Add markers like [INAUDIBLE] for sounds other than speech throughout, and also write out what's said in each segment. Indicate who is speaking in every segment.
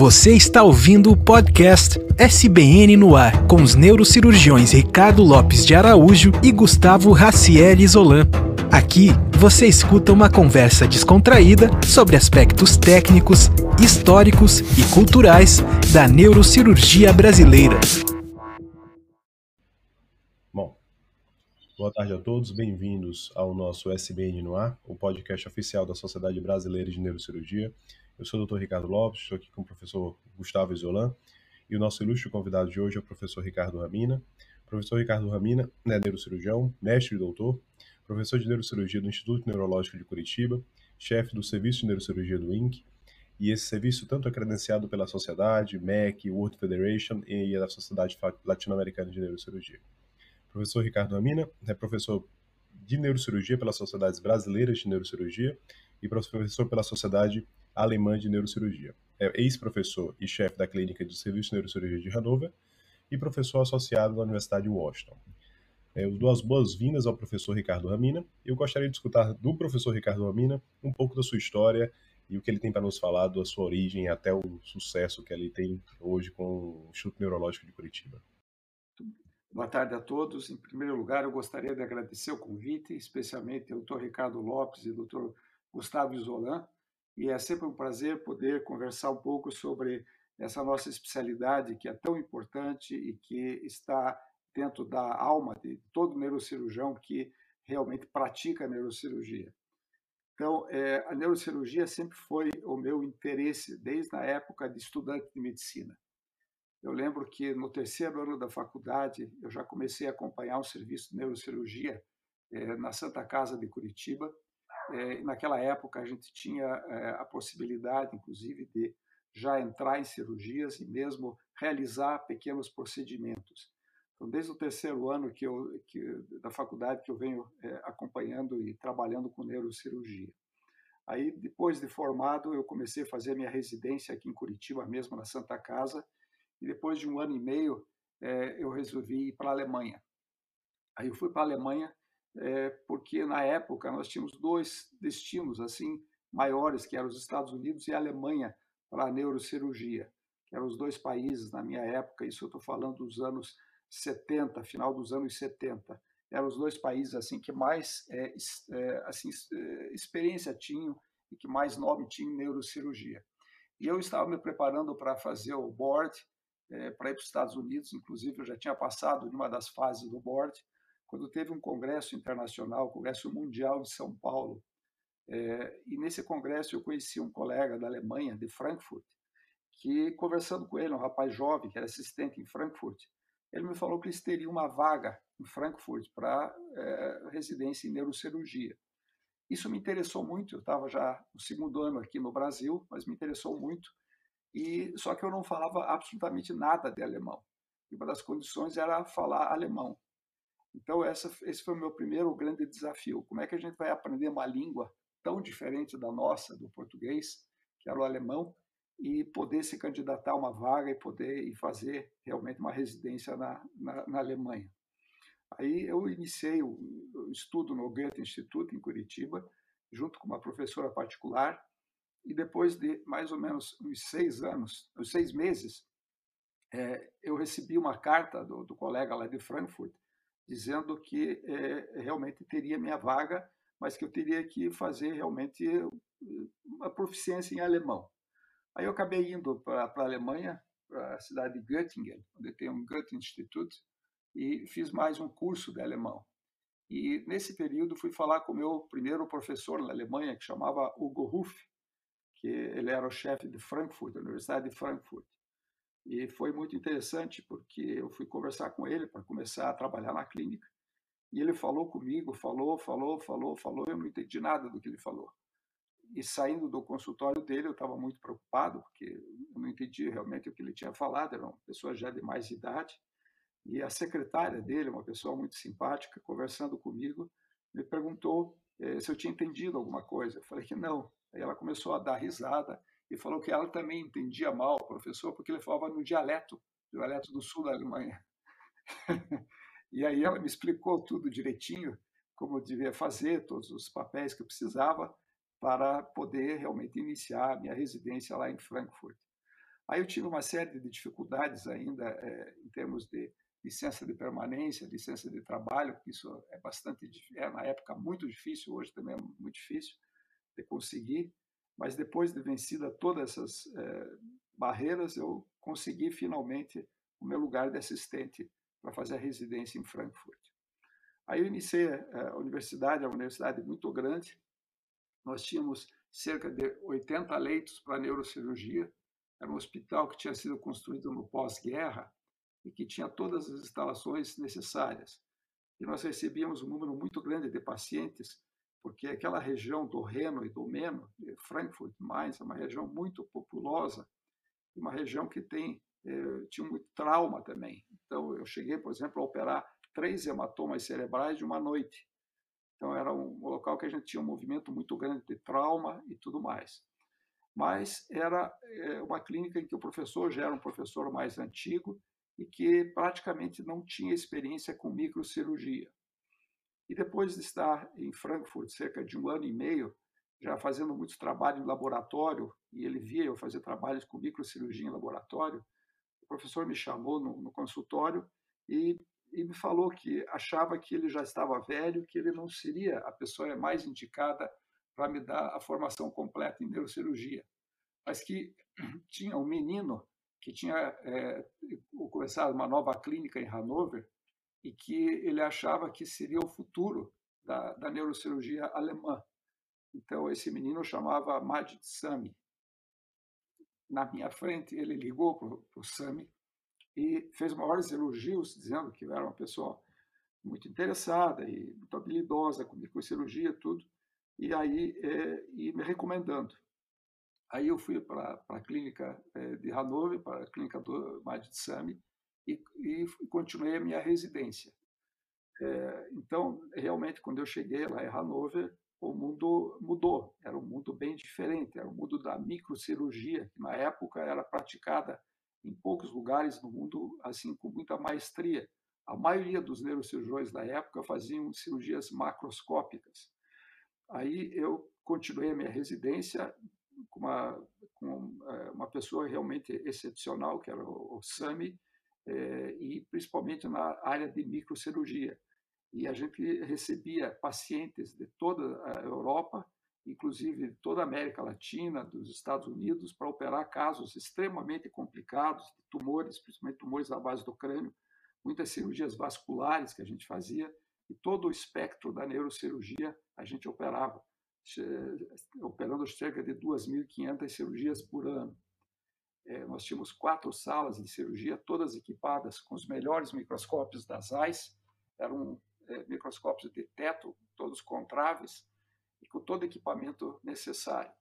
Speaker 1: Você está ouvindo o podcast SBN no ar, com os neurocirurgiões Ricardo Lopes de Araújo e Gustavo Raciel Isolan. Aqui você escuta uma conversa descontraída sobre aspectos técnicos, históricos e culturais da neurocirurgia brasileira.
Speaker 2: Bom, boa tarde a todos, bem-vindos ao nosso SBN no ar, o podcast oficial da Sociedade Brasileira de Neurocirurgia. Eu sou o Dr. Ricardo Lopes, estou aqui com o professor Gustavo Isolan e o nosso ilustre convidado de hoje é o professor Ricardo Ramina. O professor Ricardo Ramina é neurocirurgião, mestre e doutor, professor de neurocirurgia do Instituto Neurológico de Curitiba, chefe do Serviço de Neurocirurgia do INC, e esse serviço tanto é credenciado pela Sociedade, MEC, World Federation e a Sociedade Latino-Americana de Neurocirurgia. O professor Ricardo Ramina é professor de neurocirurgia pelas Sociedades Brasileiras de Neurocirurgia e professor pela Sociedade alemã de neurocirurgia. É ex-professor e chefe da clínica de serviço de neurocirurgia de Hanover e professor associado da Universidade de Washington. É, eu dou as boas-vindas ao professor Ricardo Ramina. Eu gostaria de escutar do professor Ricardo Ramina um pouco da sua história e o que ele tem para nos falar da sua origem até o sucesso que ele tem hoje com o Instituto Neurológico de Curitiba.
Speaker 3: Boa tarde a todos. Em primeiro lugar, eu gostaria de agradecer o convite, especialmente ao Dr. Ricardo Lopes e ao Dr. Gustavo Isolan, e é sempre um prazer poder conversar um pouco sobre essa nossa especialidade que é tão importante e que está dentro da alma de todo neurocirurgião que realmente pratica neurocirurgia. Então, é, a neurocirurgia sempre foi o meu interesse desde a época de estudante de medicina. Eu lembro que no terceiro ano da faculdade eu já comecei a acompanhar um serviço de neurocirurgia é, na Santa Casa de Curitiba é, naquela época a gente tinha é, a possibilidade, inclusive, de já entrar em cirurgias e mesmo realizar pequenos procedimentos. Então, desde o terceiro ano que eu, que, da faculdade que eu venho é, acompanhando e trabalhando com neurocirurgia. Aí, depois de formado, eu comecei a fazer minha residência aqui em Curitiba, mesmo na Santa Casa, e depois de um ano e meio, eu resolvi ir para a Alemanha. Aí eu fui para a Alemanha é, porque na época nós tínhamos dois destinos assim maiores, que eram os Estados Unidos e a Alemanha para a neurocirurgia, que eram os dois países na minha época, isso eu estou falando dos anos 70, final dos anos 70, eram os dois países assim que mais é, é, assim, é, experiência tinham e que mais nome tinham em neurocirurgia. E eu estava me preparando para fazer o board, é, para ir para os Estados Unidos, inclusive eu já tinha passado de uma das fases do board, quando teve um congresso internacional, o Congresso Mundial de São Paulo. É, e nesse congresso eu conheci um colega da Alemanha, de Frankfurt, que, conversando com ele, um rapaz jovem, que era assistente em Frankfurt, ele me falou que eles teriam uma vaga em Frankfurt para é, residência em neurocirurgia. Isso me interessou muito, eu estava já no segundo ano aqui no Brasil, mas me interessou muito, e só que eu não falava absolutamente nada de alemão. E uma das condições era falar alemão. Então, essa, esse foi o meu primeiro grande desafio. Como é que a gente vai aprender uma língua tão diferente da nossa, do português, que era o alemão, e poder se candidatar a uma vaga e poder e fazer realmente uma residência na, na, na Alemanha. Aí eu iniciei o, o estudo no Goethe Instituto, em Curitiba, junto com uma professora particular, e depois de mais ou menos uns seis anos, uns seis meses, é, eu recebi uma carta do, do colega lá de Frankfurt, dizendo que é, realmente teria minha vaga, mas que eu teria que fazer realmente eh, uma proficiência em alemão. Aí eu acabei indo para a Alemanha, para a cidade de Göttingen, onde tem um Goethe Institut, e fiz mais um curso de alemão. E nesse período fui falar com o meu primeiro professor na Alemanha, que chamava Hugo Ruff, que ele era o chefe de Frankfurt, da Universidade de Frankfurt. E foi muito interessante porque eu fui conversar com ele para começar a trabalhar na clínica. E ele falou comigo, falou, falou, falou, falou, eu não entendi nada do que ele falou. E saindo do consultório dele, eu estava muito preocupado, porque eu não entendi realmente o que ele tinha falado, era uma pessoa já de mais idade. E a secretária dele, uma pessoa muito simpática, conversando comigo, me perguntou eh, se eu tinha entendido alguma coisa. Eu falei que não. Aí ela começou a dar risada e falou que ela também entendia mal o professor, porque ele falava no dialeto, dialeto do sul da Alemanha. [LAUGHS] e aí ela me explicou tudo direitinho, como eu devia fazer, todos os papéis que eu precisava para poder realmente iniciar a minha residência lá em Frankfurt. Aí eu tive uma série de dificuldades ainda é, em termos de licença de permanência, licença de trabalho, que isso é bastante, é na época muito difícil, hoje também é muito difícil de conseguir, mas depois de vencida todas essas é, barreiras, eu consegui finalmente o meu lugar de assistente para fazer a residência em Frankfurt. Aí eu iniciei a universidade, a universidade muito grande, nós tínhamos cerca de 80 leitos para neurocirurgia, era um hospital que tinha sido construído no pós-guerra, e que tinha todas as instalações necessárias. E nós recebíamos um número muito grande de pacientes, porque aquela região do Reno e do Meno, Frankfurt, Mainz, é uma região muito populosa, uma região que tem eh, tinha muito trauma também. Então, eu cheguei, por exemplo, a operar três hematomas cerebrais de uma noite. Então, era um local que a gente tinha um movimento muito grande de trauma e tudo mais. Mas era eh, uma clínica em que o professor já era um professor mais antigo e que praticamente não tinha experiência com microcirurgia. E depois de estar em Frankfurt cerca de um ano e meio, já fazendo muito trabalho em laboratório, e ele via eu fazer trabalhos com microcirurgia em laboratório, o professor me chamou no, no consultório e, e, me falou que achava que ele já estava velho, que ele não seria a pessoa mais indicada para me dar a formação completa em neurocirurgia, mas que tinha um menino que tinha é, começado uma nova clínica em Hanover e que ele achava que seria o futuro da, da neurocirurgia alemã. Então, esse menino chamava Majid Sami. Na minha frente, ele ligou para o Sami e fez maiores elogios, dizendo que era uma pessoa muito interessada e muito habilidosa com microcirurgia tudo, e aí é, e me recomendando. Aí eu fui para a clínica é, de Hanover, para a clínica do Majid Sami, e, e continuei a minha residência. É, então, realmente, quando eu cheguei lá em Hanover, o mundo mudou. Era um mundo bem diferente. Era o um mundo da microcirurgia, que na época era praticada em poucos lugares no mundo, assim, com muita maestria. A maioria dos neurocirurgiões da época faziam cirurgias macroscópicas. Aí eu continuei a minha residência com uma, com é, uma pessoa realmente excepcional, que era o, Sami, é, e principalmente na área de microcirurgia. E a gente recebia pacientes de toda a Europa, inclusive de toda a América Latina, dos Estados Unidos, para operar casos extremamente complicados, de tumores, principalmente tumores da base do crânio, muitas cirurgias vasculares que a gente fazia, e todo o espectro da neurocirurgia a gente operava operando cerca de 2.500 cirurgias por ano. É, nós tínhamos quatro salas de cirurgia, todas equipadas com os melhores microscópios das AIS, eram é, microscópios de teto, todos contraves, e com todo equipamento necessário.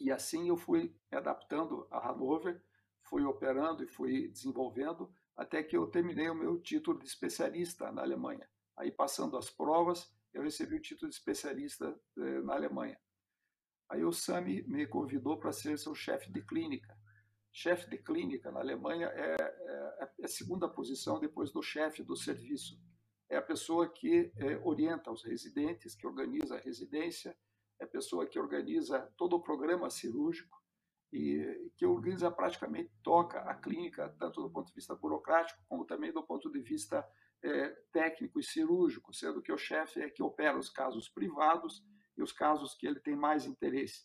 Speaker 3: E assim eu fui me adaptando a Hanover, fui operando e fui desenvolvendo, até que eu terminei o meu título de especialista na Alemanha. Aí, passando as provas, eu recebi o título de especialista eh, na Alemanha. Aí o Sami me convidou para ser seu chefe de clínica. Chefe de clínica na Alemanha é, é, é a segunda posição depois do chefe do serviço. É a pessoa que é, orienta os residentes, que organiza a residência, é a pessoa que organiza todo o programa cirúrgico e que organiza praticamente, toca a clínica, tanto do ponto de vista burocrático, como também do ponto de vista é, técnico e cirúrgico, sendo que o chefe é que opera os casos privados e os casos que ele tem mais interesse.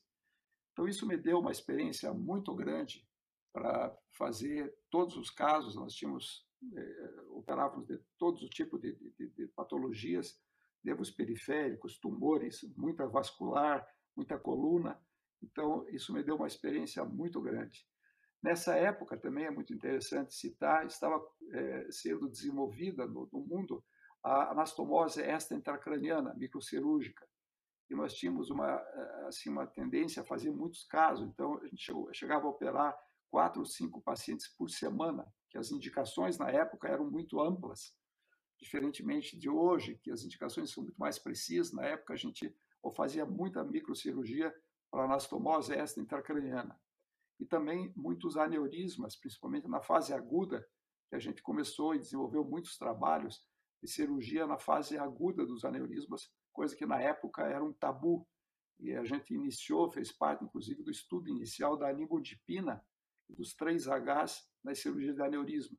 Speaker 3: Então, isso me deu uma experiência muito grande para fazer todos os casos. Nós tínhamos, é, operávamos de todos os tipos de, de, de patologias, nervos periféricos, tumores, muita vascular, muita coluna. Então, isso me deu uma experiência muito grande. Nessa época, também é muito interessante citar, estava é, sendo desenvolvida no, no, mundo a anastomose extra-intracraniana, microcirúrgica. E nós tínhamos uma, eh, assim, uma tendência a fazer muitos casos. Então, a gente chegou, chegava a operar quatro ou cinco pacientes por semana, que as indicações na época eram muito amplas, diferentemente de hoje, que as indicações são muito mais precisas. Na época, a gente ou fazia muita microcirurgia para anastomose extra-intracraniana e também muitos aneurismas, principalmente na fase aguda, que a gente começou e desenvolveu muitos trabalhos de cirurgia na fase aguda dos aneurismas, coisa que na época era um tabu. E a gente iniciou, fez parte inclusive do estudo inicial da nimodipina dos três Hs na cirurgia de aneurisma.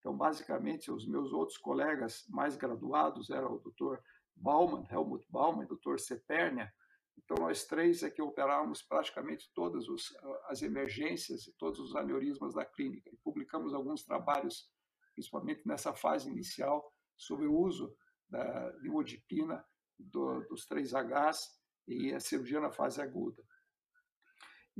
Speaker 3: Então, basicamente, os meus outros colegas mais graduados eram o Dr. Baumann, Helmut Baumann, Dr. Sepernia. Então, nós três é que operávamos praticamente todas os, as emergências e todos os aneurismas da clínica. E publicamos alguns trabalhos, principalmente nessa fase inicial, sobre o uso da imodipina do, dos 3Hs e a cirurgia na fase aguda.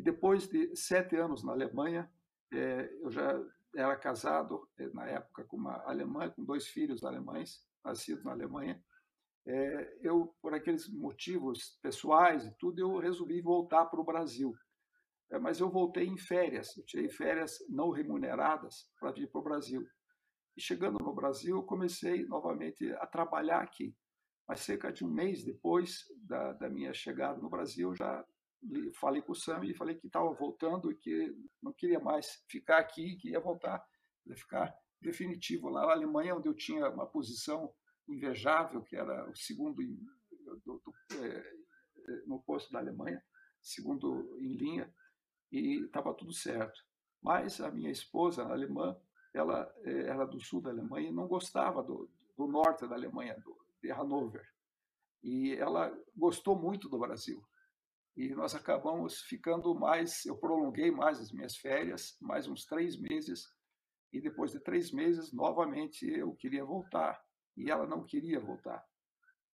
Speaker 3: E depois de sete anos na Alemanha, é, eu já era casado é, na época com uma alemã, com dois filhos alemães, nascidos na Alemanha. É, eu, por aqueles motivos pessoais e tudo, eu resolvi voltar para o Brasil. É, mas eu voltei em férias, eu tirei férias não remuneradas para vir para o Brasil. E chegando no Brasil, eu comecei novamente a trabalhar aqui. Mas cerca de um mês depois da, da minha chegada no Brasil, já falei com o Sam e falei que estava voltando e que não queria mais ficar aqui, que ia voltar, ia ficar definitivo lá na Alemanha, onde eu tinha uma posição invejável, que era o segundo do, do, é, no posto da Alemanha, segundo em linha, e estava tudo certo. Mas a minha esposa, a alemã, ela é, era do sul da Alemanha e não gostava do, do norte da Alemanha, do, de Hannover. E ela gostou muito do Brasil e nós acabamos ficando mais. Eu prolonguei mais as minhas férias, mais uns três meses, e depois de três meses, novamente eu queria voltar, e ela não queria voltar.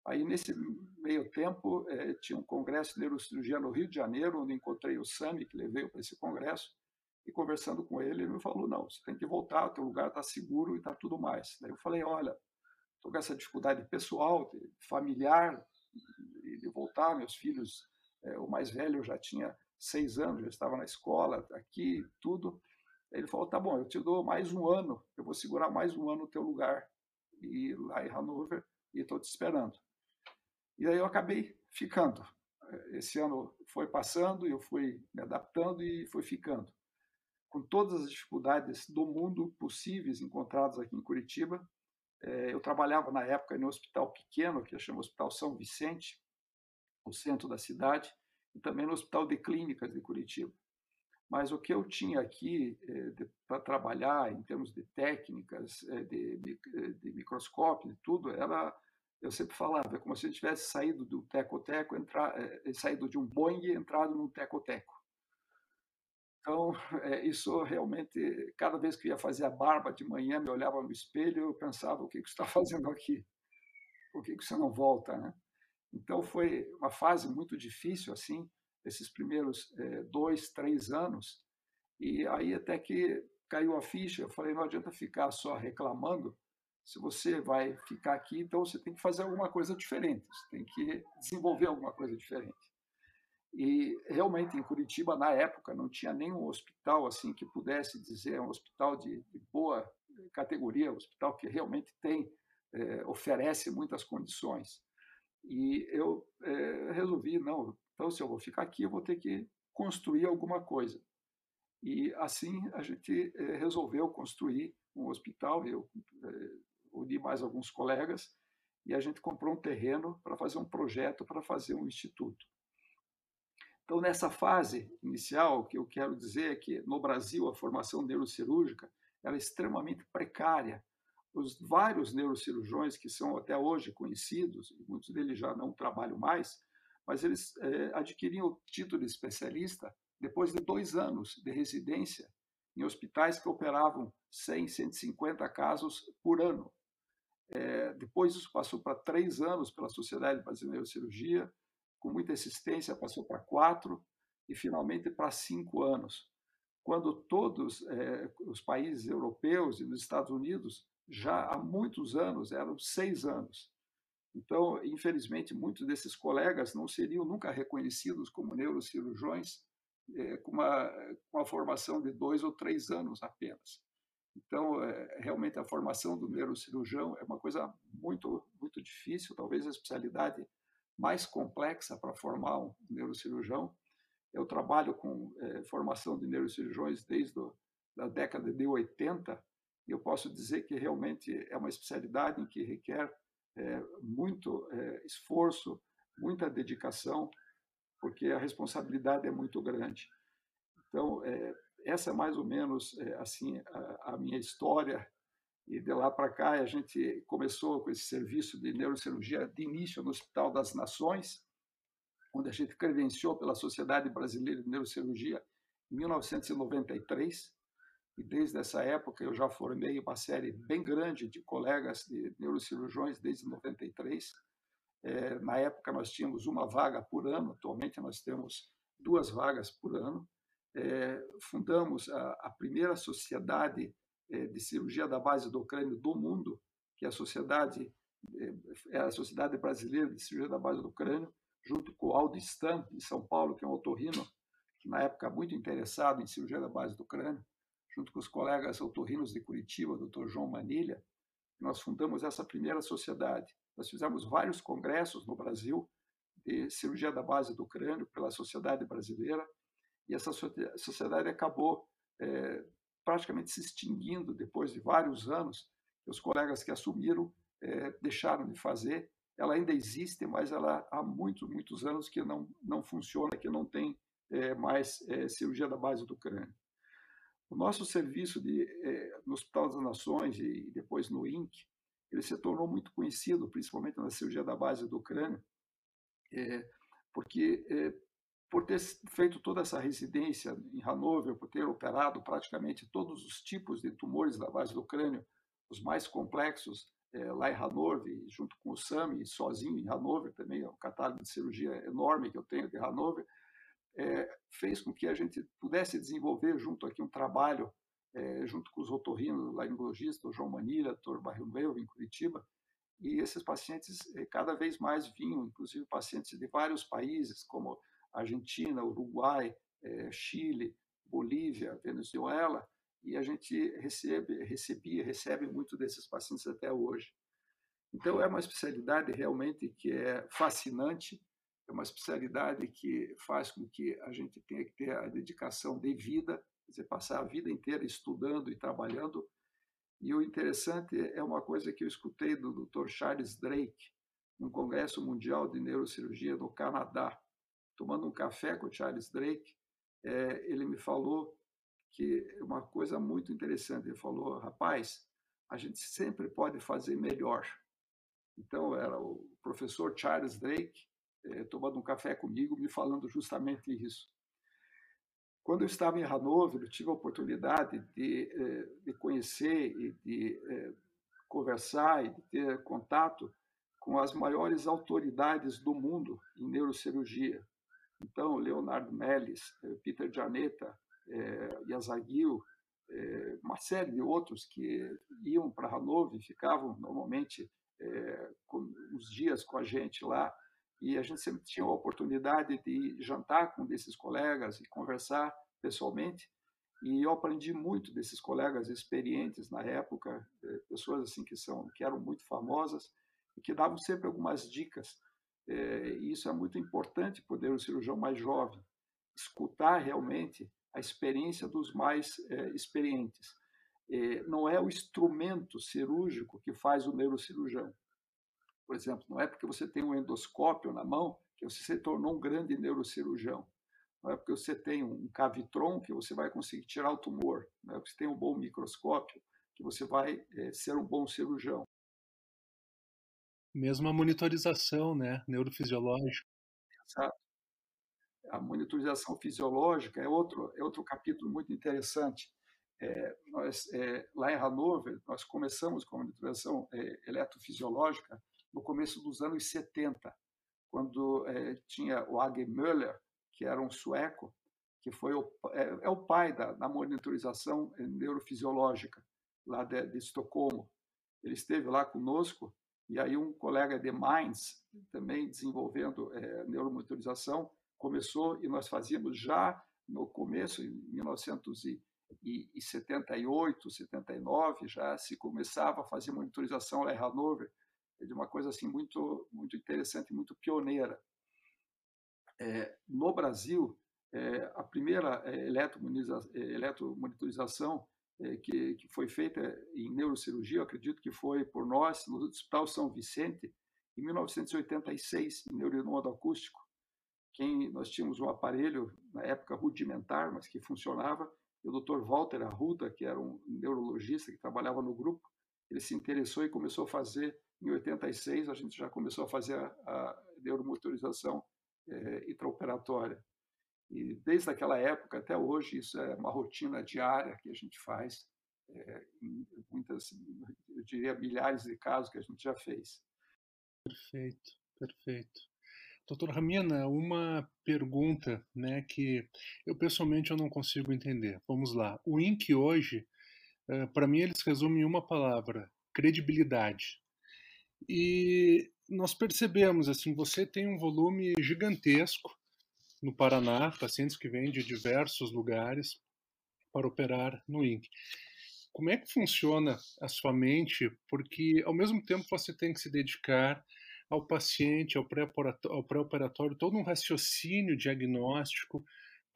Speaker 3: Aí, nesse meio tempo, eh, tinha um congresso de neurocirurgia no Rio de Janeiro, onde encontrei o Sami, que levei para esse congresso, e conversando com ele, ele me falou: não, você tem que voltar, o teu lugar está seguro e está tudo mais. Daí eu falei: olha, estou com essa dificuldade pessoal, familiar, de voltar, meus filhos é, o mais velho já tinha seis anos, já estava na escola, aqui, tudo. Ele falou: tá bom, eu te dou mais um ano, eu vou segurar mais um ano no teu lugar, e lá em Hanover, e estou te esperando. E aí eu acabei ficando. Esse ano foi passando, eu fui me adaptando e fui ficando. Com todas as dificuldades do mundo possíveis encontradas aqui em Curitiba, é, eu trabalhava na época no hospital pequeno, que chama Hospital São Vicente, o centro da cidade, e também no Hospital de Clínicas de Curitiba. Mas o que eu tinha aqui eh, para trabalhar em termos de técnicas, eh, de, de, de, microscópio e tudo, era, eu sempre falava, é como se eu tivesse saído do teco-teco, entrar, eh, saído de um Boeing e entrado num teco-teco. Então, [LAUGHS] é, isso realmente, cada vez que eu ia fazer a barba de manhã, me olhava no espelho, eu pensava, o que, que você está fazendo aqui? Por que, que você não volta, né? Então foi uma fase muito difícil assim, esses primeiros é, dois, três anos. E aí até que caiu a ficha, eu falei, não adianta ficar só reclamando. Se você vai ficar aqui, então você tem que fazer alguma coisa diferente, você tem que desenvolver alguma coisa diferente. E realmente em Curitiba na época não tinha nenhum hospital assim que pudesse dizer um hospital de, de boa categoria, um hospital que realmente tem é, oferece muitas condições. E eu é, resolvi, não, então se eu vou ficar aqui, eu vou ter que construir alguma coisa. E assim a gente é, resolveu construir um hospital, eu é, uni mais alguns colegas, e a gente comprou um terreno para fazer um projeto para fazer um instituto. Então, nessa fase inicial, o que eu quero dizer é que no Brasil a formação neurocirúrgica era é extremamente precária os vários neurocirurgiões que são até hoje conhecidos, muitos deles já não trabalham mais, mas eles é, adquiriam o título de especialista depois de dois anos de residência em hospitais que operavam 100, 150 casos por ano. É, depois isso passou para três anos pela Sociedade Brasileira de Cirurgia, com muita assistência passou para quatro e finalmente para cinco anos, quando todos é, os países europeus e nos Estados Unidos já há muitos anos, eram seis anos. Então, infelizmente, muitos desses colegas não seriam nunca reconhecidos como neurocirurgiões é, com, uma, com uma formação de dois ou três anos apenas. Então, é, realmente, a formação do neurocirurgião é uma coisa muito, muito difícil, talvez a especialidade mais complexa para formar um neurocirurgião. Eu trabalho com é, formação de neurocirurgiões desde a década de 80, eu posso dizer que realmente é uma especialidade em que requer é, muito é, esforço, muita dedicação, porque a responsabilidade é muito grande. Então, é, essa é mais ou menos é, assim a, a, minha história e de lá para cá a gente começou com esse serviço de neurocirurgia de início no Hospital das Nações, onde a gente credenciou pela Sociedade Brasileira de Neurocirurgia em 1993 e desde essa época eu já formei uma série bem grande de colegas de neurocirurgiões desde 93. É, na época nós tínhamos uma vaga por ano, atualmente nós temos duas vagas por ano. É, fundamos a, a, primeira sociedade é, de cirurgia da base do crânio do mundo, que é a sociedade é, é a Sociedade Brasileira de Cirurgia da Base do Crânio, junto com o Aldo Stam, de São Paulo, que é um otorrino, que na época muito interessado em cirurgia da base do crânio junto com os colegas autorrinos de Curitiba, Dr. João Manilha, nós fundamos essa primeira sociedade. Nós fizemos vários congressos no Brasil de cirurgia da base do crânio pela Sociedade Brasileira e essa sociedade acabou é, praticamente se extinguindo depois de vários anos. Os colegas que assumiram é, deixaram de fazer. Ela ainda existe, mas ela há muitos, muitos anos que não, não funciona, que não tem é, mais cirurgia da base do crânio. O nosso serviço de, eh, no Hospital das Nações e depois no INC, ele se tornou muito conhecido, principalmente na cirurgia da base do crânio, eh, porque eh, por ter feito toda essa residência em Hanover, por ter operado praticamente todos os tipos de tumores da base do crânio, os mais complexos lá em Hanover, junto com o SAMI, sozinho em Hanover também, é um catálogo de cirurgia enorme que eu tenho de Hanover, é, fez com que a gente pudesse desenvolver junto aqui um trabalho, é, junto com os otorrinos, laringologistas, João Manilha, doutor Barrio Meu, em Curitiba, e esses pacientes é, cada vez mais vinham, inclusive pacientes de vários países, como Argentina, Uruguai, é, Chile, Bolívia, Venezuela, e a gente recebe, recebia, recebe muito desses pacientes até hoje. Então, é uma especialidade realmente que é fascinante, é uma especialidade que faz com que a gente tenha que ter a dedicação devida, quer dizer, passar a vida inteira estudando e trabalhando. E o interessante é uma coisa que eu escutei do Dr. Charles Drake, num congresso mundial de neurocirurgia no Canadá, tomando um café com o Charles Drake, é, ele me falou que uma coisa muito interessante. Ele falou, rapaz, a gente sempre pode fazer melhor. Então, era o professor Charles Drake, é, tomando um café comigo, me falando justamente isso. Quando eu estava em Hanover, eu tive a oportunidade de, eh, conhecer e de eh, conversar e de ter contato com as maiores autoridades do mundo em neurocirurgia. Então, Leonardo Mellis, Peter Janetta, Yazagil, uma série de outros que iam para Hanover e ficavam normalmente uns dias com a gente lá e a gente sempre tinha a oportunidade de jantar com desses colegas e conversar pessoalmente. E eu aprendi muito desses colegas experientes na época, eh, pessoas assim que são que eram muito famosas e que davam sempre algumas dicas. Eh, e isso é muito importante poder o cirurgião mais jovem escutar realmente a experiência dos mais eh, experientes. Não é o instrumento cirúrgico que faz o neurocirurgião, por exemplo, não é porque você tem um endoscópio na mão que você se tornou um grande neurocirurgião. Não é porque você tem um cavitron que você vai conseguir tirar o tumor. Não é porque você tem um bom microscópio que você vai é, ser um bom cirurgião.
Speaker 1: Mesmo a monitorização né, neurofisiológica.
Speaker 3: Exato. A monitorização fisiológica é outro, é outro capítulo muito interessante. É, nós, é, lá em Hanover, nós começamos com a monitorização é, eletrofisiológica no começo dos anos 70, quando é, tinha o Age Möller, que era um sueco, que foi o, é, é o pai da, da, monitorização neurofisiológica lá de, de, Estocolmo. Ele esteve lá conosco e aí um colega de Mainz, também desenvolvendo é, neuromonitorização, começou e nós fazíamos já no começo, em 1978, 79, já se começava a fazer monitorização lá em Hannover, de uma coisa assim muito muito interessante, muito pioneira. É, no Brasil, é, a primeira é, eletromonitorização é, que, que foi feita em neurocirurgia, eu acredito que foi por nós no Hospital São Vicente, em 1986, em neuromodo acústico. Quem, nós tínhamos um aparelho, na época rudimentar, mas que funcionava, E o Dr. Walter Arruda, que era um neurologista que trabalhava no grupo, ele se interessou e começou a fazer, em 86, a gente já começou a fazer a, a neuromotorização é, intraoperatória. E desde aquela época até hoje, isso é uma rotina diária que a gente faz, é, em muitas, eu diria, milhares de casos que a gente já fez.
Speaker 4: Perfeito, perfeito. Doutor Ramina, uma pergunta né, que eu pessoalmente eu não consigo entender. Vamos lá. O INC hoje, eh, para mim, eles resumem em uma palavra: credibilidade. E nós percebemos, assim, você tem um volume gigantesco no Paraná, pacientes que vêm de diversos lugares para operar no INC. Como é que funciona a sua mente? Porque, ao mesmo tempo, você tem que se dedicar ao paciente, ao pré-operatório, todo um raciocínio diagnóstico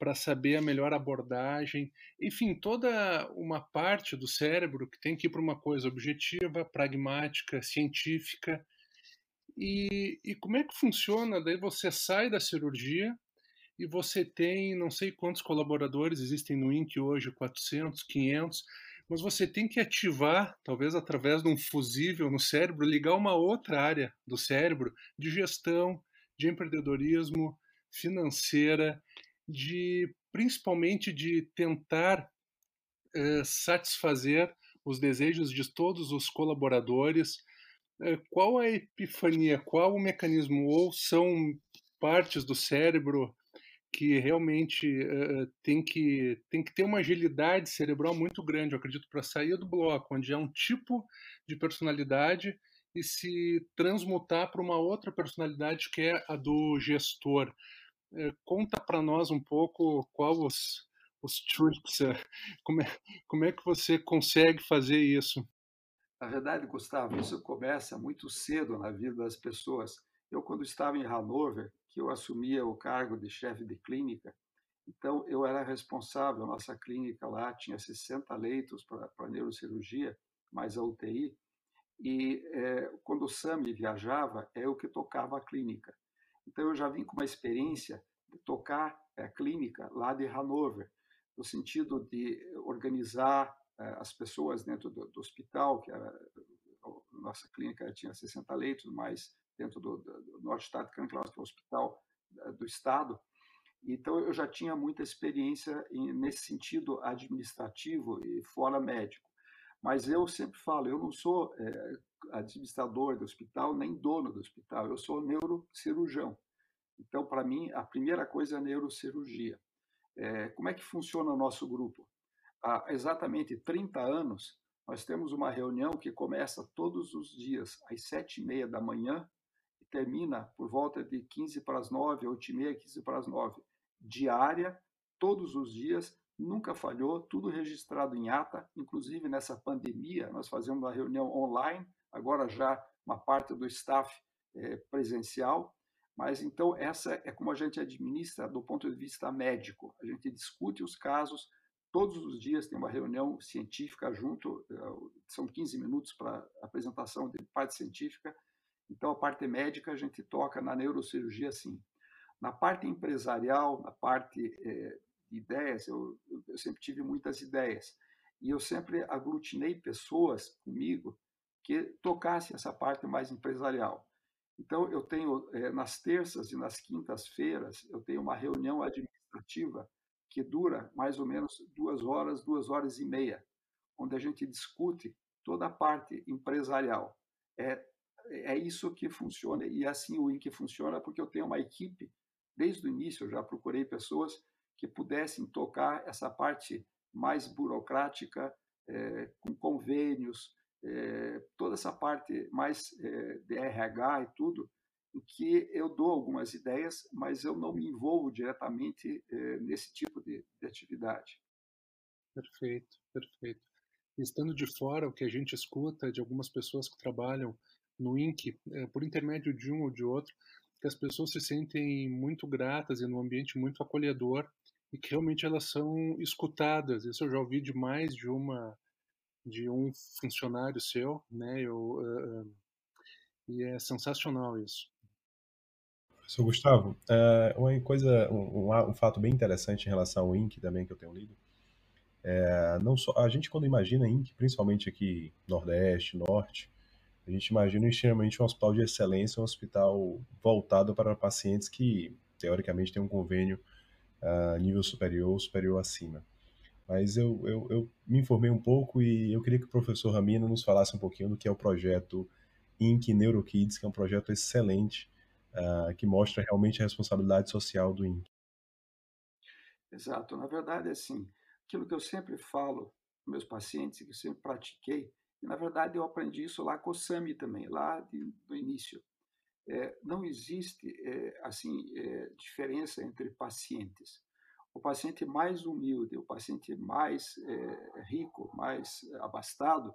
Speaker 4: para saber a melhor abordagem, enfim, toda uma parte do cérebro que tem que ir para uma coisa objetiva, pragmática, científica. E, e como é que funciona? Daí você sai da cirurgia e você tem não sei quantos colaboradores existem no INC hoje, 400, 500, mas você tem que ativar, talvez através de um fusível no cérebro, ligar uma outra área do cérebro de gestão, de empreendedorismo, financeira, de principalmente de tentar eh, satisfazer os desejos de todos os colaboradores. Eh, qual a epifania? Qual o mecanismo? Ou são partes do cérebro que realmente uh, tem, que, tem que ter uma agilidade cerebral muito grande, eu acredito, para sair do bloco, onde é um tipo de personalidade e se transmutar para uma outra personalidade que é a do gestor. Uh, conta para nós um pouco qual os, os tricks, uh, como, é, como é que você consegue fazer isso?
Speaker 3: Na verdade, Gustavo, isso começa muito cedo na vida das pessoas. Eu, quando estava em Hanover, que eu assumia o cargo de chefe de clínica. Então, eu era responsável, nossa clínica lá tinha 60 leitos para neurocirurgia, mais a UTI, e é, quando o SAMI viajava, é eu que tocava a clínica. Então, eu já vim com uma experiência de tocar a clínica lá de Hanover, no sentido de organizar é, as pessoas dentro do, do hospital, que era, nossa clínica tinha 60 leitos, mais dentro do, do, do Estado que é o hospital do Estado. Então, eu já tinha muita experiência nesse sentido administrativo e fora médico. Mas eu sempre falo, eu não sou é, administrador do hospital, nem dono do hospital, eu sou neurocirurgião. Então, para mim, a primeira coisa é a neurocirurgia. É, como é que funciona o nosso grupo? Há exatamente 30 anos, nós temos uma reunião que começa todos os dias, às sete e meia da manhã, termina por volta de 15 para as 9, 8 e meia, 15 para as 9, diária, todos os dias, nunca falhou, tudo registrado em ata, inclusive nessa pandemia, nós fazemos uma reunião online, agora já uma parte do staff é, presencial, mas então essa é como a gente administra do ponto de vista médico, a gente discute os casos, todos os dias tem uma reunião científica junto, eh, são 15 minutos para apresentação de parte científica, então, a parte médica a gente toca na neurocirurgia, sim. Na parte empresarial, na parte é, ideias, eu, eu, sempre tive muitas ideias. E eu sempre aglutinei pessoas comigo que tocassem essa parte mais empresarial. Então, eu tenho, é, nas terças e nas quintas-feiras, eu tenho uma reunião administrativa que dura mais ou menos duas horas, duas horas e meia, onde a gente discute toda a parte empresarial. É é isso que funciona. E assim o INC funciona porque eu tenho uma equipe, desde o início eu já procurei pessoas que pudessem tocar essa parte mais burocrática, é, com convênios, é, toda essa parte mais é, de RH e tudo, em que eu dou algumas ideias, mas eu não me envolvo diretamente nesse tipo de, de atividade.
Speaker 4: Perfeito, perfeito. Estando de fora, o que a gente escuta de algumas pessoas que trabalham no INC, é, por intermédio de um ou de outro, que as pessoas se sentem muito gratas e num ambiente muito acolhedor e que realmente elas são escutadas. Isso eu já ouvi de mais de uma de um funcionário seu, né? Eu, uh, uh, e é sensacional isso.
Speaker 2: Professor Gustavo, uh, uma coisa, um, um, fato bem interessante em relação ao INC também que eu tenho lido, É, não só a gente quando imagina INC, principalmente aqui Nordeste, Norte, a gente imagina extremamente um hospital de excelência, um hospital voltado para pacientes que teoricamente têm um convênio uh, nível superior, superior acima. Mas eu, eu, eu, me informei um pouco e eu queria que o professor Ramina nos falasse um pouquinho do que é o projeto INC NeuroKids, que é um projeto excelente, uh, que mostra realmente a responsabilidade social do INC.
Speaker 3: Exato. Na verdade, é assim, aquilo que eu sempre falo para meus pacientes, que eu sempre pratiquei, e na verdade eu aprendi isso lá com o SAMI também, lá de, do início. É, não existe é, assim é, diferença entre pacientes. O paciente mais humilde, o paciente mais rico, mais abastado,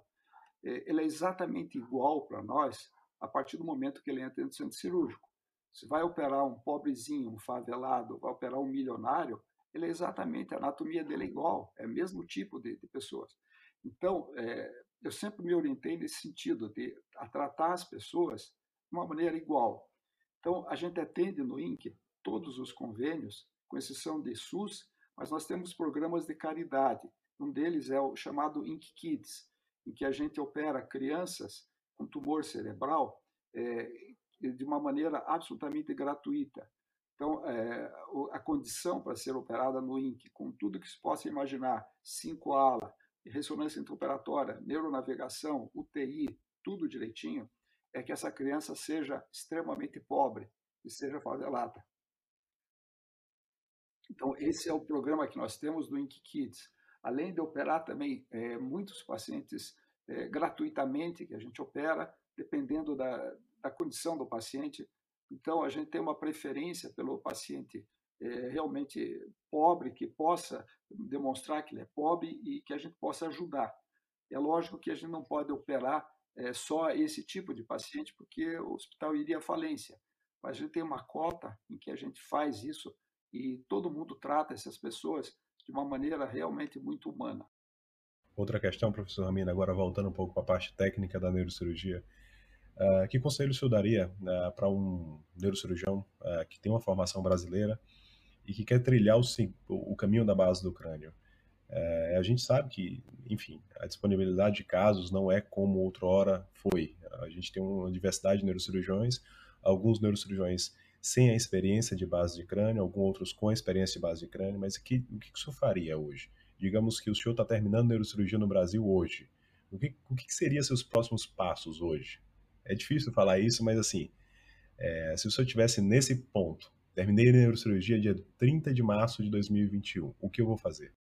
Speaker 3: ele é exatamente igual para nós a partir do momento que ele entra no centro cirúrgico. Se vai operar um pobrezinho, um favelado, vai operar um milionário, ele é exatamente, a anatomia dele é igual, é o mesmo tipo de, de pessoas. Então, é, eu sempre me orientei nesse sentido, de a tratar as pessoas de uma maneira igual. Então, a gente atende no INC todos os convênios, com exceção de SUS, mas nós temos programas de caridade. Um deles é o chamado INC Kids, em que a gente opera crianças com tumor cerebral é, de uma maneira absolutamente gratuita. Então, é, a condição para ser operada no INC, com tudo que se possa imaginar, 5 ala, ressonância intraoperatória, neuronavegação, UTI, tudo direitinho, é que essa criança seja extremamente pobre e seja favelada. Então, esse é o programa que nós temos do INC Kids. Além de operar também é, muitos pacientes é, gratuitamente, que a gente opera, dependendo da, da condição do paciente, então, a gente tem uma preferência pelo paciente é, realmente pobre, que possa demonstrar que ele é pobre e que a gente possa ajudar. É lógico que a gente não pode operar é, só esse tipo de paciente, porque o hospital iria à falência. Mas a gente tem uma cota em que a gente faz isso e todo mundo trata essas pessoas de uma maneira realmente muito humana.
Speaker 2: Outra questão, professor Ramina, agora voltando um pouco para a parte técnica da neurocirurgia. Uh, que conselho o senhor daria uh, para um neurocirurgião uh, que tem uma formação brasileira e que quer trilhar o, o caminho da base do crânio? A gente sabe que, enfim, a disponibilidade de casos não é como outrora foi. A gente tem uma diversidade de neurocirurgiões, alguns neurocirurgiões sem a experiência de base de crânio, alguns outros com a experiência de base de crânio, mas que, o que o senhor faria hoje? Digamos que o senhor está terminando neurocirurgia no Brasil hoje. O que, o que seriam seus próximos passos hoje? É difícil falar isso, mas assim, é, se o senhor estivesse nesse ponto, terminei neurocirurgia dia 30 de março de 2021, o que eu vou fazer?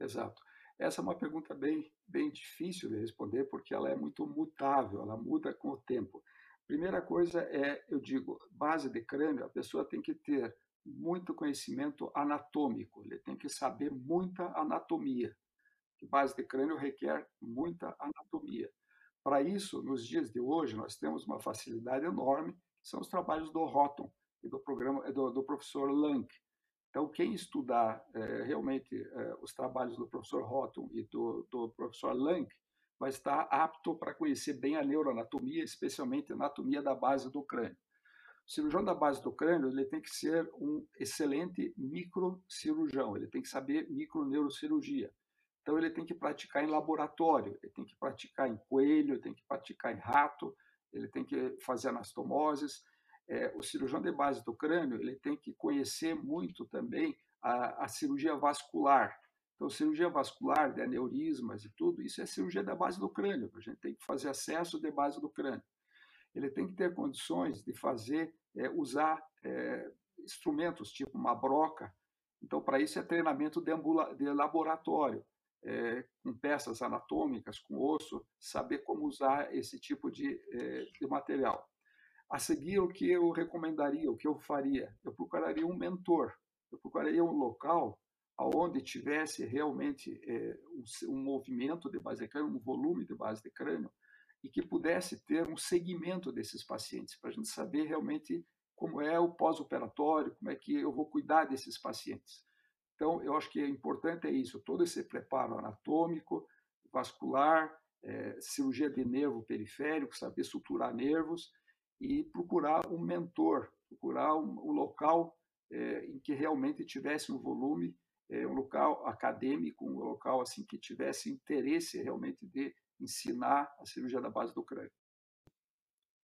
Speaker 3: Exato. Essa é uma pergunta bem, bem difícil de responder, porque ela é muito mutável, ela muda com o tempo. Primeira coisa é, eu digo, base de crânio, a pessoa tem que ter muito conhecimento anatômico, ele tem que saber muita anatomia. Base de crânio requer muita anatomia. Para isso, nos dias de hoje, nós temos uma facilidade enorme, que são os trabalhos do Houghton e do programa do, do professor Lang. Então, quem estudar é, realmente é, os trabalhos do professor Houghton e do, do professor Lang vai estar apto para conhecer bem a neuroanatomia, especialmente a anatomia da base do crânio. O cirurgião da base do crânio ele tem que ser um excelente microcirurgião, ele tem que saber microneurocirurgia. Então ele tem que praticar em laboratório, ele tem que praticar em coelho, ele tem que praticar em rato, ele tem que fazer anastomoses. É, o cirurgião de base do crânio ele tem que conhecer muito também a, a cirurgia vascular. Então, cirurgia vascular, de aneurismas e tudo, isso é cirurgia da base do crânio. A gente tem que fazer acesso de base do crânio. Ele tem que ter condições de fazer, é, usar é, instrumentos tipo uma broca. Então, para isso é treinamento de, de laboratório é, com peças anatômicas, com osso, saber como usar esse tipo de, é, de material. A seguir, o que eu recomendaria, o que eu faria? Eu procuraria um mentor, eu procuraria um local onde tivesse realmente é, um, um, movimento de base de crânio, um volume de base de crânio, e que pudesse ter um segmento desses pacientes, para a gente saber realmente como é o pós-operatório, como é que eu vou cuidar desses pacientes. Então, eu acho que é importante é isso, todo esse preparo anatômico, vascular, é, cirurgia de nervo periférico, saber suturar nervos e procurar um mentor, procurar um, um local é, em que realmente tivesse um volume é, um local acadêmico, um local assim que tivesse interesse realmente de ensinar a cirurgia da base do crânio.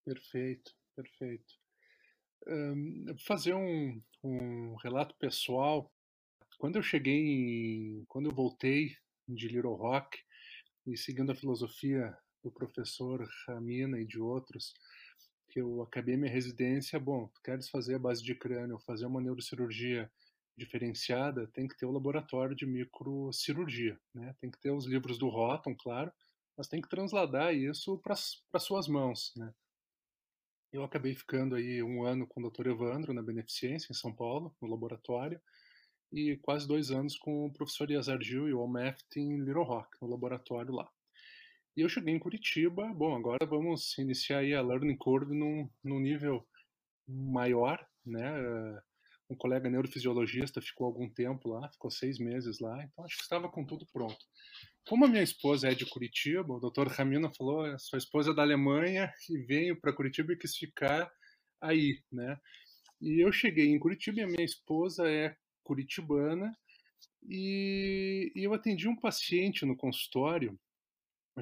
Speaker 4: Perfeito, perfeito. Um, fazer um, um relato pessoal. Quando eu cheguei, quando eu voltei de Little Rock e seguindo a filosofia do professor Ramina e de outros, que eu acabei minha residência, bom, tu queres fazer a base de crânio, fazer uma neurocirurgia diferenciada, tem que ter o laboratório de microcirurgia, né? Tem que ter os livros do Rotten, claro, mas tem que transladar isso para suas mãos, né? Eu acabei ficando aí um ano com o Dr. Evandro na Beneficência, em São Paulo, no laboratório, e quase dois anos com o professor Yazar Gil e o Almeft em Little Rock, no laboratório lá. E eu cheguei em Curitiba, bom, agora vamos iniciar aí a learning curve num, num nível maior, né? Um colega neurofisiologista ficou algum tempo lá, ficou seis meses lá, então acho que estava com tudo pronto. Como a minha esposa é de Curitiba, o doutor Ramina falou, sua esposa é da Alemanha e veio para Curitiba e quis ficar aí, né? E eu cheguei em Curitiba e a minha esposa é curitibana e, e eu atendi um paciente no consultório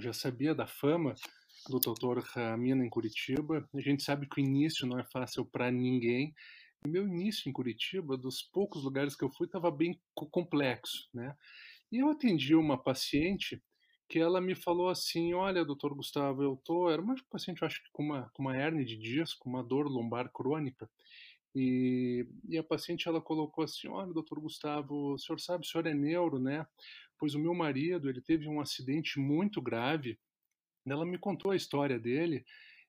Speaker 4: já sabia da fama do Dr. Ramina em Curitiba. A gente sabe que o início não é fácil para ninguém. O meu início em Curitiba, dos poucos lugares que eu fui, estava bem complexo, né? E eu atendi uma paciente que ela me falou assim, olha, doutor Gustavo, eu tô, era uma paciente, acho que com uma, com uma hernia de disco, uma dor lombar crônica, e, e, a paciente ela colocou assim, olha, doutor Gustavo, o senhor sabe, o senhor é neuro, né? Pois o meu marido, ele teve um acidente muito grave. Ela me contou a história dele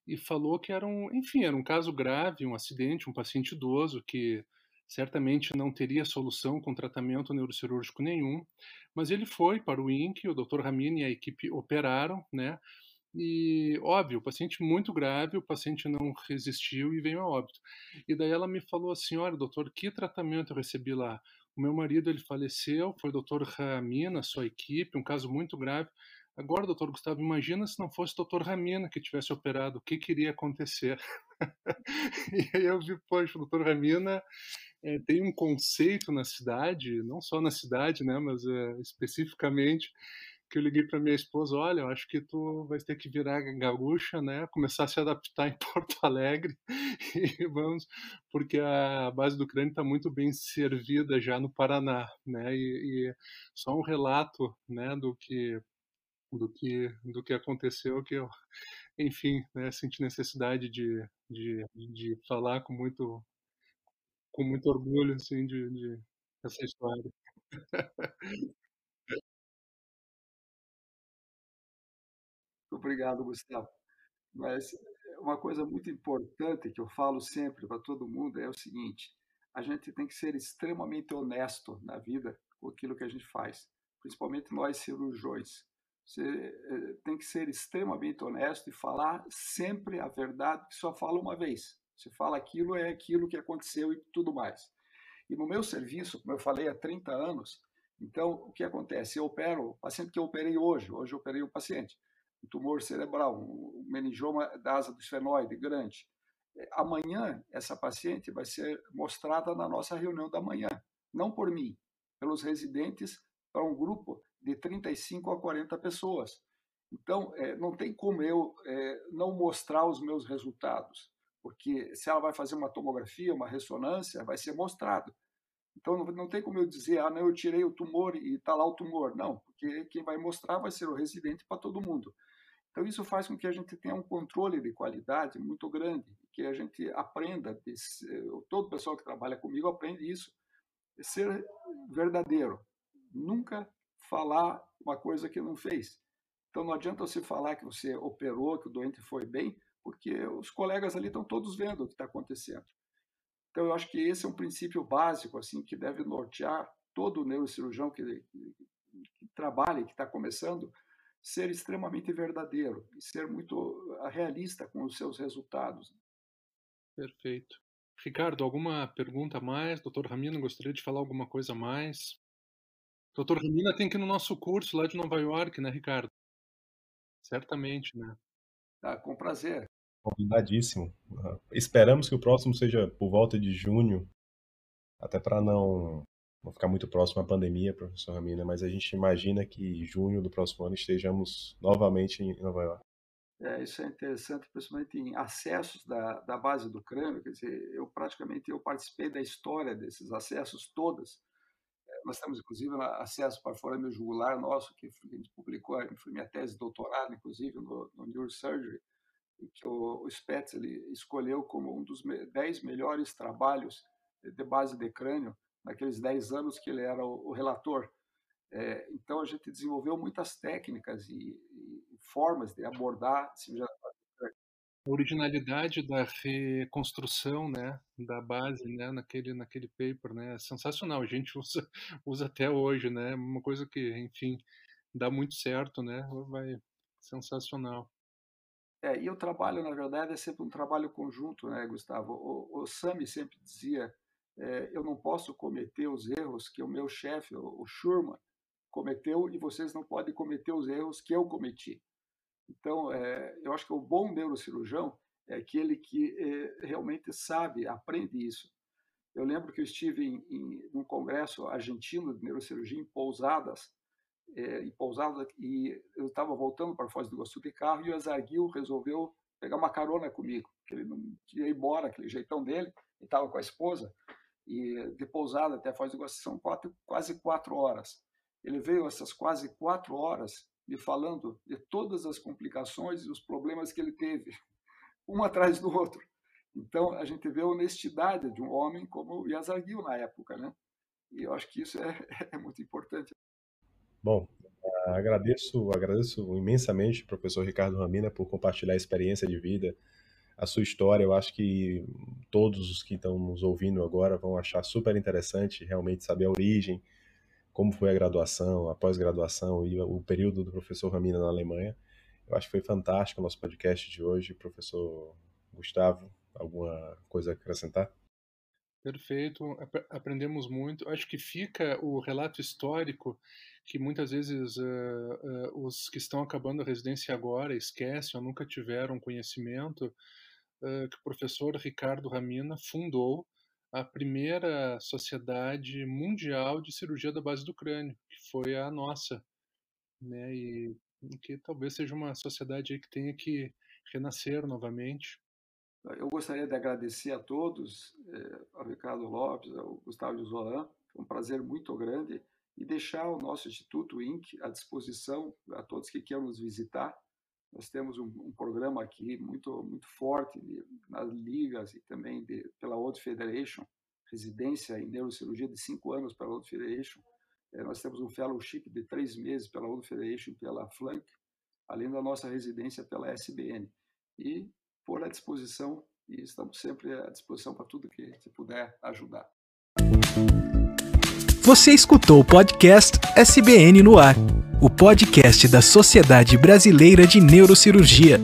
Speaker 4: e falou que era um, enfim, era um caso grave, um acidente, um paciente idoso que certamente não teria solução com tratamento neurocirúrgico nenhum, mas ele foi para o INC, o Dr. Ramini e a equipe operaram, né? E, óbvio, o paciente muito grave, o paciente não resistiu e veio a óbito. E daí ela me falou assim, olha, doutor, que tratamento eu recebi lá? O meu marido, ele faleceu, foi o doutor Ramina, sua equipe, um caso muito grave. Agora, doutor Gustavo, imagina se não fosse o doutor Ramina que tivesse operado, o que queria acontecer? [LAUGHS] e aí eu vi, poxa, o doutor Ramina é, tem um conceito na cidade, não só na cidade, né, mas é, especificamente, que eu liguei para minha esposa, olha, eu acho que tu vai ter que virar gaúcha, né, começar a se adaptar [LAUGHS] em Porto Alegre e vamos, porque a base do crânio está muito bem servida já no Paraná, né, e, e, só um relato, né, do que do que do que aconteceu que eu, enfim, né, senti necessidade de, de, de falar com muito com muito orgulho, assim, de, de essa história. [LAUGHS]
Speaker 3: Obrigado, Gustavo. Mas uma coisa muito importante que eu falo sempre para todo mundo é o seguinte: a gente tem que ser extremamente honesto na vida com aquilo que a gente faz, principalmente nós cirurgiões. Você eh, tem que ser extremamente honesto e falar sempre a verdade, que só fala uma vez. Você fala aquilo, é aquilo que aconteceu e tudo mais. E no meu serviço, como eu falei há 30 anos, então o que acontece? Eu opero o paciente que eu operei hoje, hoje eu operei o paciente um tumor cerebral, um meningioma da asa do esfenoide grande. É, amanhã, essa paciente vai ser mostrada na nossa reunião da manhã, não por mim, pelos residentes, para um grupo de 35 a 40 pessoas. Então, é, não tem como eu é, não mostrar os meus resultados, porque se ela vai fazer uma tomografia, uma ressonância, vai ser mostrado. Então, não, não tem como eu dizer, ah, não, eu tirei o tumor e está lá o tumor. Não, porque quem vai mostrar vai ser o residente para todo mundo. Então, isso faz com que a gente tenha um controle de qualidade muito grande, que a gente aprenda, todo o pessoal que trabalha comigo aprende isso, ser verdadeiro, nunca falar uma coisa que não fez. Então, não adianta você falar que você operou, que o doente foi bem, porque os colegas ali estão todos vendo o que está acontecendo. Então, eu acho que esse é um princípio básico assim que deve nortear todo neurocirurgião que, que, que trabalha que está começando ser extremamente verdadeiro e ser muito ah, realista com os seus resultados.
Speaker 4: Perfeito. Ricardo, alguma pergunta a mais? Doutor Ramina, gostaria de falar alguma coisa a mais? Doutor Ramina tem que ir no nosso curso lá de Nova York, né, Ricardo? Certamente, né?
Speaker 3: Tá, com prazer.
Speaker 2: Convidadíssimo. Esperamos que o próximo seja por volta de junho, até para não Vou ficar muito próximo à pandemia, professor Ramina, mas a gente imagina que junho do próximo ano estejamos novamente em Nova York.
Speaker 3: É, isso é interessante, principalmente em acessos da, da base do crânio. Quer dizer, eu praticamente eu participei da história desses acessos todas. É, nós temos, inclusive, acesso para forame jugular nosso, que a gente publicou, foi minha tese de doutorado, inclusive, no, no Neurosurgery, que o, o Spetz ele escolheu como um dos dez melhores trabalhos de base de crânio naqueles dez anos que ele era o, o relator. É, então, a gente desenvolveu muitas técnicas e, e formas de abordar
Speaker 4: a originalidade da reconstrução, né, da base, né, naquele naquele paper, né, é sensacional. A gente [LAUGHS] usa usa até hoje, né, uma coisa que, enfim, dá muito certo, né, vai sensacional.
Speaker 3: É, e o trabalho, na verdade, é sempre um trabalho conjunto, né, Gustavo? O, o Sami sempre dizia: eu não posso cometer os erros que o meu chefe, o Schurman, cometeu e vocês não podem cometer os erros que eu cometi. Então, é, eu acho que o bom neurocirurgião é aquele que é, realmente sabe, aprende isso. Eu lembro que eu estive em, em um congresso argentino de neurocirurgia em Pousadas, é, em Pousadas, e eu estava voltando para Foz do Iguaçu de carro e o Azarguil resolveu pegar uma carona comigo, que ele não ir embora, aquele jeitão dele, ele estava com a esposa, e de Pousada até Foz do Iguaçu são quatro, quase quatro horas. Ele veio essas quase quatro horas me falando de todas as complicações e os problemas que ele teve, [LAUGHS] um atrás do outro. Então, a gente vê a honestidade de um homem como o Yazagil na época, né? E eu acho que isso é, [LAUGHS] é muito importante.
Speaker 2: Bom, agradeço, agradeço imensamente ao professor Ricardo Ramina por compartilhar a experiência de vida, a sua história. Eu acho que todos os que estão nos ouvindo agora vão achar super interessante realmente saber a origem, como foi a graduação, a pós-graduação e o período do professor Ramina na Alemanha. Eu acho que foi fantástico o nosso podcast de hoje. Professor Gustavo, alguma coisa a acrescentar?
Speaker 4: Perfeito, aprendemos muito. Acho que fica o relato histórico que muitas vezes uh, uh, os que estão acabando a residência agora esquecem ou nunca tiveram conhecimento que o professor Ricardo Ramina fundou a primeira sociedade mundial de cirurgia da base do crânio, que foi a nossa, né? E que talvez seja uma sociedade que tenha que renascer novamente.
Speaker 3: Eu gostaria de agradecer a todos, eh, ao Ricardo Lopes, ao Gustavo Zolan, foi um prazer muito grande, e deixar o nosso Instituto INC à disposição a todos que queiram nos visitar. Nós temos um, um programa aqui muito muito forte de, nas ligas e também de, pela World Federation, residência em neurocirurgia de cinco anos pela World Federation. É, nós temos um fellowship de três meses pela World Federation pela Flank, além da nossa residência pela SBN. E por à disposição, e estamos sempre à disposição para tudo que se puder ajudar.
Speaker 1: Você escutou o podcast SBN no Ar, o podcast da Sociedade Brasileira de Neurocirurgia.